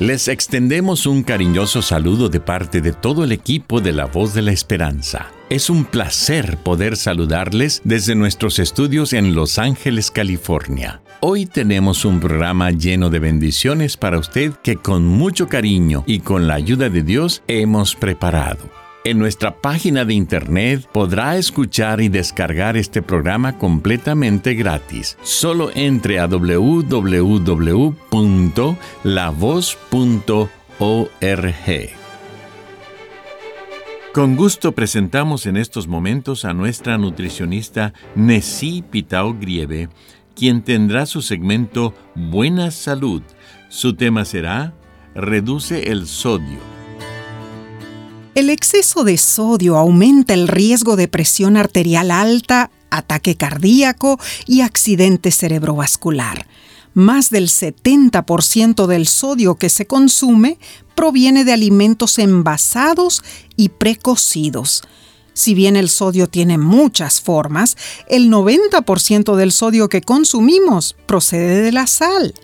Les extendemos un cariñoso saludo de parte de todo el equipo de La Voz de la Esperanza. Es un placer poder saludarles desde nuestros estudios en Los Ángeles, California. Hoy tenemos un programa lleno de bendiciones para usted que con mucho cariño y con la ayuda de Dios hemos preparado. En nuestra página de internet podrá escuchar y descargar este programa completamente gratis. Solo entre a www.lavoz.org. Con gusto presentamos en estos momentos a nuestra nutricionista Nessie Pitao Grieve, quien tendrá su segmento Buena Salud. Su tema será Reduce el sodio. El exceso de sodio aumenta el riesgo de presión arterial alta, ataque cardíaco y accidente cerebrovascular. Más del 70% del sodio que se consume proviene de alimentos envasados y precocidos. Si bien el sodio tiene muchas formas, el 90% del sodio que consumimos procede de la sal.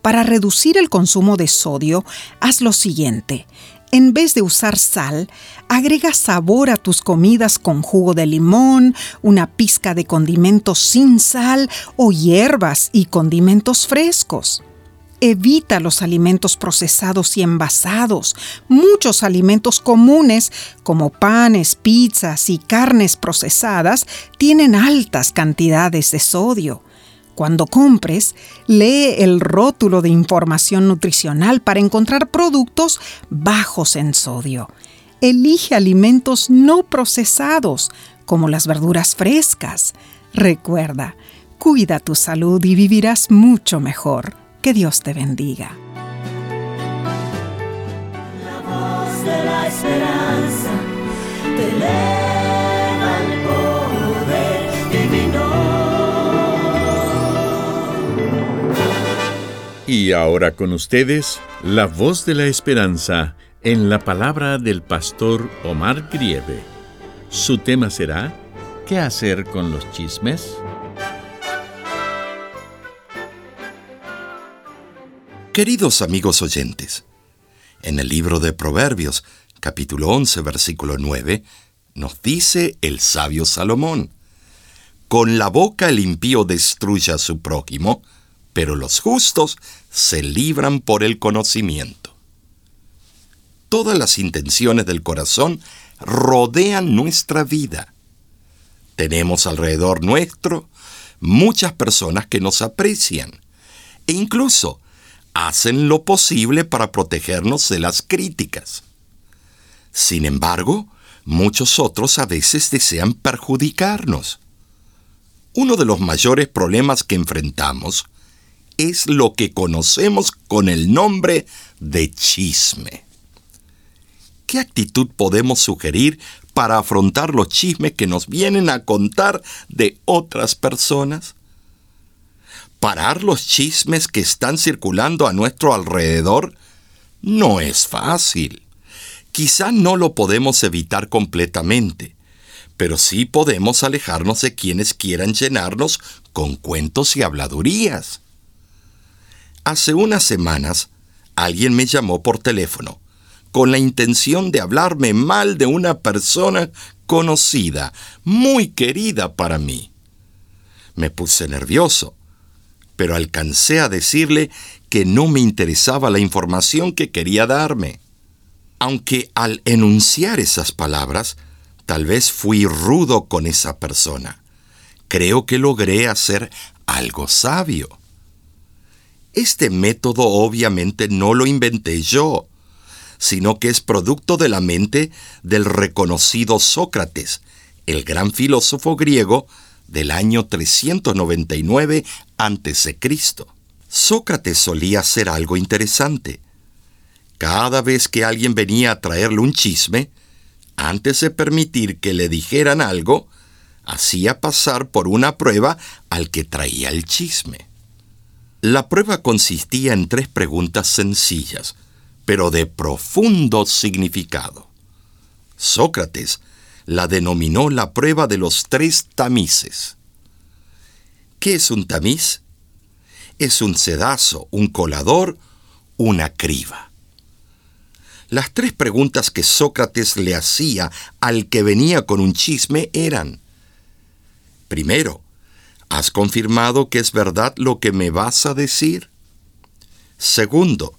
Para reducir el consumo de sodio, haz lo siguiente en vez de usar sal, agrega sabor a tus comidas con jugo de limón, una pizca de condimentos sin sal o hierbas y condimentos frescos. Evita los alimentos procesados y envasados. Muchos alimentos comunes, como panes, pizzas y carnes procesadas, tienen altas cantidades de sodio. Cuando compres, lee el rótulo de información nutricional para encontrar productos bajos en sodio. Elige alimentos no procesados, como las verduras frescas. Recuerda, cuida tu salud y vivirás mucho mejor. Que Dios te bendiga. Y ahora con ustedes, la voz de la esperanza en la palabra del pastor Omar Grieve. Su tema será, ¿qué hacer con los chismes? Queridos amigos oyentes, en el libro de Proverbios, capítulo 11, versículo 9, nos dice el sabio Salomón, Con la boca el impío destruye a su prójimo, pero los justos se libran por el conocimiento. Todas las intenciones del corazón rodean nuestra vida. Tenemos alrededor nuestro muchas personas que nos aprecian e incluso hacen lo posible para protegernos de las críticas. Sin embargo, muchos otros a veces desean perjudicarnos. Uno de los mayores problemas que enfrentamos es lo que conocemos con el nombre de chisme. ¿Qué actitud podemos sugerir para afrontar los chismes que nos vienen a contar de otras personas? Parar los chismes que están circulando a nuestro alrededor no es fácil. Quizá no lo podemos evitar completamente, pero sí podemos alejarnos de quienes quieran llenarnos con cuentos y habladurías. Hace unas semanas, alguien me llamó por teléfono con la intención de hablarme mal de una persona conocida, muy querida para mí. Me puse nervioso, pero alcancé a decirle que no me interesaba la información que quería darme. Aunque al enunciar esas palabras, tal vez fui rudo con esa persona. Creo que logré hacer algo sabio. Este método obviamente no lo inventé yo, sino que es producto de la mente del reconocido Sócrates, el gran filósofo griego del año 399 a.C. Sócrates solía hacer algo interesante. Cada vez que alguien venía a traerle un chisme, antes de permitir que le dijeran algo, hacía pasar por una prueba al que traía el chisme. La prueba consistía en tres preguntas sencillas, pero de profundo significado. Sócrates la denominó la prueba de los tres tamices. ¿Qué es un tamiz? Es un sedazo, un colador, una criba. Las tres preguntas que Sócrates le hacía al que venía con un chisme eran, primero, ¿Has confirmado que es verdad lo que me vas a decir? Segundo,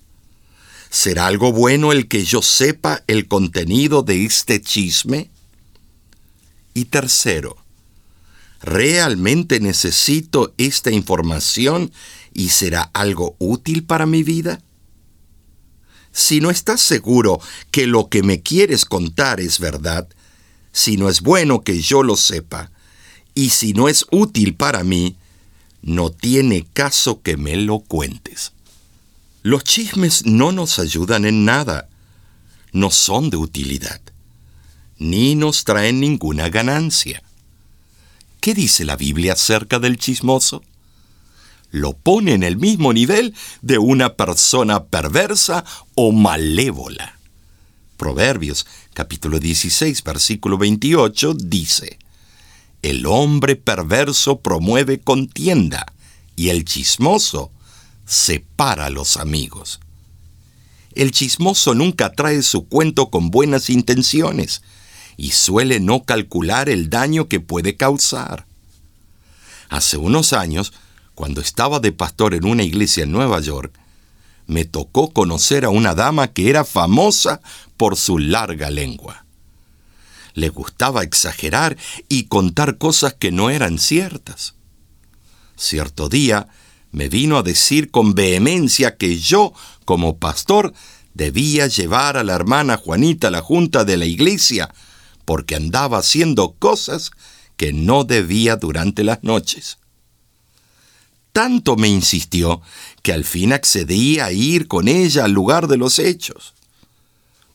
¿será algo bueno el que yo sepa el contenido de este chisme? Y tercero, ¿realmente necesito esta información y será algo útil para mi vida? Si no estás seguro que lo que me quieres contar es verdad, si no es bueno que yo lo sepa, y si no es útil para mí, no tiene caso que me lo cuentes. Los chismes no nos ayudan en nada, no son de utilidad, ni nos traen ninguna ganancia. ¿Qué dice la Biblia acerca del chismoso? Lo pone en el mismo nivel de una persona perversa o malévola. Proverbios capítulo 16 versículo 28 dice, el hombre perverso promueve contienda y el chismoso separa los amigos. El chismoso nunca trae su cuento con buenas intenciones y suele no calcular el daño que puede causar. Hace unos años, cuando estaba de pastor en una iglesia en Nueva York, me tocó conocer a una dama que era famosa por su larga lengua le gustaba exagerar y contar cosas que no eran ciertas. Cierto día me vino a decir con vehemencia que yo, como pastor, debía llevar a la hermana Juanita a la junta de la iglesia, porque andaba haciendo cosas que no debía durante las noches. Tanto me insistió que al fin accedí a ir con ella al lugar de los hechos.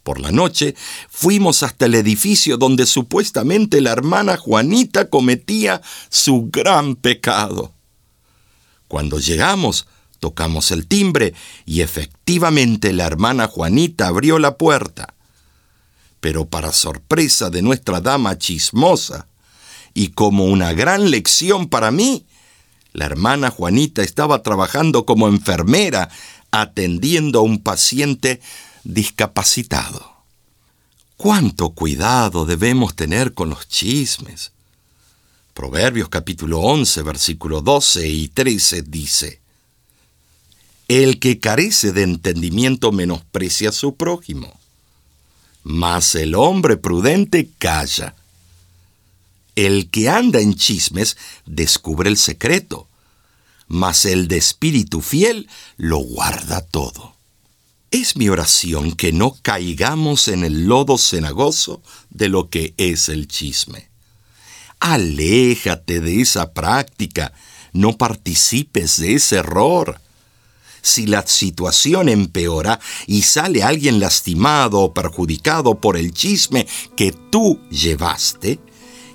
Por la noche fuimos hasta el edificio donde supuestamente la hermana Juanita cometía su gran pecado. Cuando llegamos, tocamos el timbre y efectivamente la hermana Juanita abrió la puerta. Pero para sorpresa de nuestra dama chismosa, y como una gran lección para mí, la hermana Juanita estaba trabajando como enfermera atendiendo a un paciente discapacitado. ¿Cuánto cuidado debemos tener con los chismes? Proverbios capítulo 11, versículo 12 y 13 dice, El que carece de entendimiento menosprecia a su prójimo, mas el hombre prudente calla. El que anda en chismes descubre el secreto, mas el de espíritu fiel lo guarda todo. Es mi oración que no caigamos en el lodo cenagoso de lo que es el chisme. Aléjate de esa práctica, no participes de ese error. Si la situación empeora y sale alguien lastimado o perjudicado por el chisme que tú llevaste,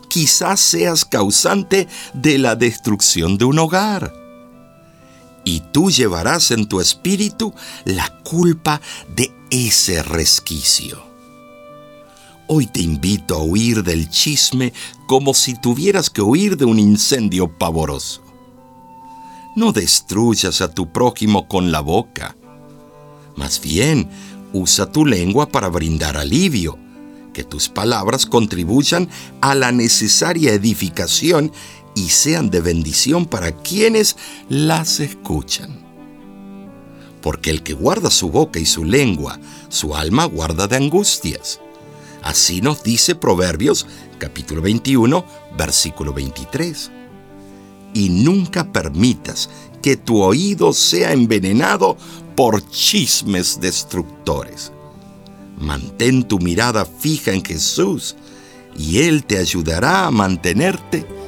quizás seas causante de la destrucción de un hogar y tú llevarás en tu espíritu la culpa de ese resquicio. Hoy te invito a huir del chisme como si tuvieras que huir de un incendio pavoroso. No destruyas a tu prójimo con la boca. Más bien, usa tu lengua para brindar alivio, que tus palabras contribuyan a la necesaria edificación y sean de bendición para quienes las escuchan. Porque el que guarda su boca y su lengua, su alma guarda de angustias. Así nos dice Proverbios capítulo 21, versículo 23. Y nunca permitas que tu oído sea envenenado por chismes destructores. Mantén tu mirada fija en Jesús y Él te ayudará a mantenerte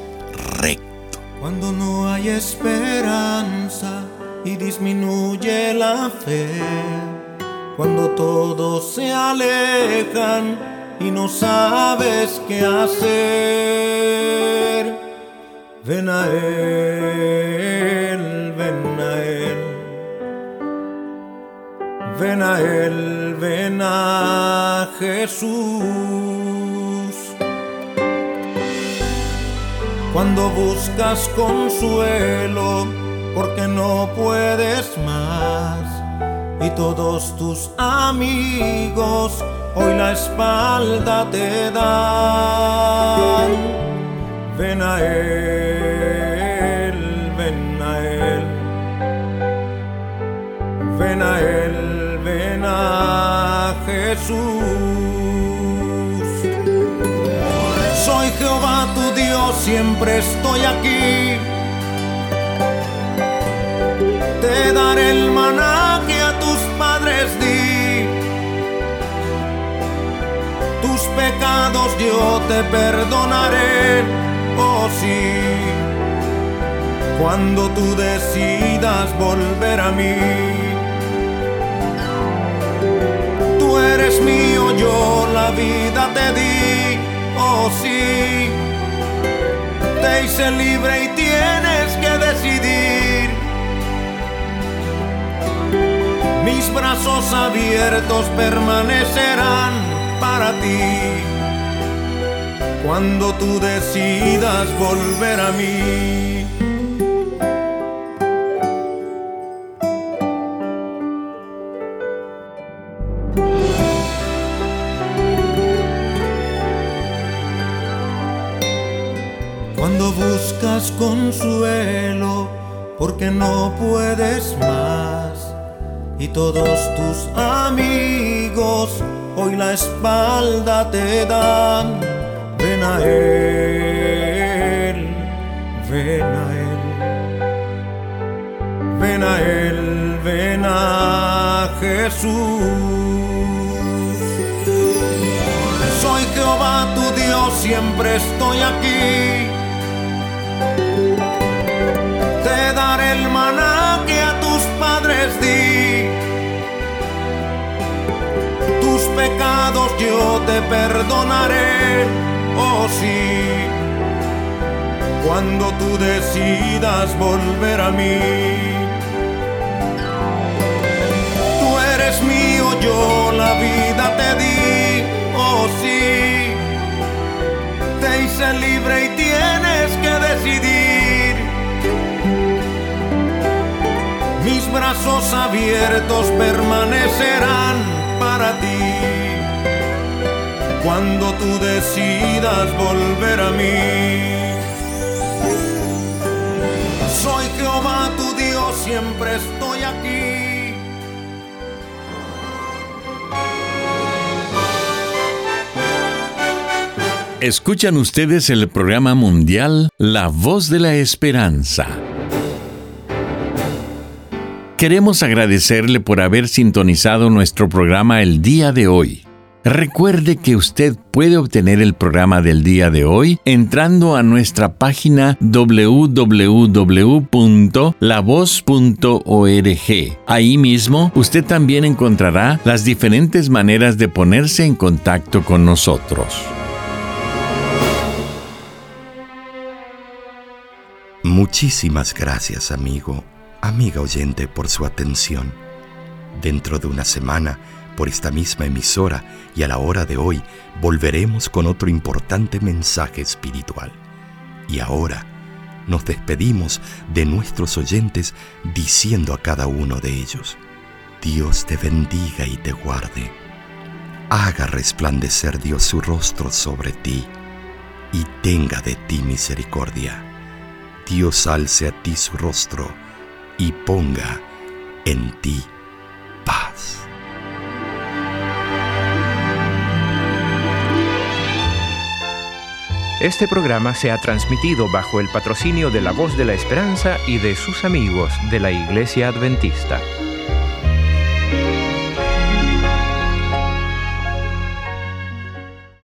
Cuando no hay esperanza y disminuye la fe, cuando todos se alejan y no sabes qué hacer, ven a Él, ven a Él. Ven a Él, ven a Jesús. Cuando buscas consuelo, porque no puedes más, y todos tus amigos hoy la espalda te dan. Ven a Él, ven a Él. Ven a Él, ven a Jesús. Siempre estoy aquí. Te daré el maná que a tus padres di. Tus pecados yo te perdonaré, oh sí. Cuando tú decidas volver a mí. Tú eres mío, yo la vida te di, oh sí. Te hice libre y tienes que decidir. Mis brazos abiertos permanecerán para ti. Cuando tú decidas volver a mí. Consuelo porque no puedes más y todos tus amigos hoy la espalda te dan, ven a él, ven a él, ven a él, ven a Jesús. Soy Jehová tu Dios, siempre estoy aquí. El maná que a tus padres di. Tus pecados yo te perdonaré, oh sí. Cuando tú decidas volver a mí. Tú eres mío, yo la vida te di, oh sí. Te hice libre y tienes que decidir. Brazos abiertos permanecerán para ti. Cuando tú decidas volver a mí. Soy Jehová tu Dios, siempre estoy aquí. Escuchan ustedes el programa mundial La Voz de la Esperanza. Queremos agradecerle por haber sintonizado nuestro programa el día de hoy. Recuerde que usted puede obtener el programa del día de hoy entrando a nuestra página www.lavoz.org. Ahí mismo usted también encontrará las diferentes maneras de ponerse en contacto con nosotros. Muchísimas gracias, amigo, amiga oyente, por su atención. Dentro de una semana, por esta misma emisora y a la hora de hoy, volveremos con otro importante mensaje espiritual. Y ahora nos despedimos de nuestros oyentes diciendo a cada uno de ellos, Dios te bendiga y te guarde. Haga resplandecer Dios su rostro sobre ti y tenga de ti misericordia. Dios alce a ti su rostro y ponga en ti paz. Este programa se ha transmitido bajo el patrocinio de la Voz de la Esperanza y de sus amigos de la Iglesia Adventista.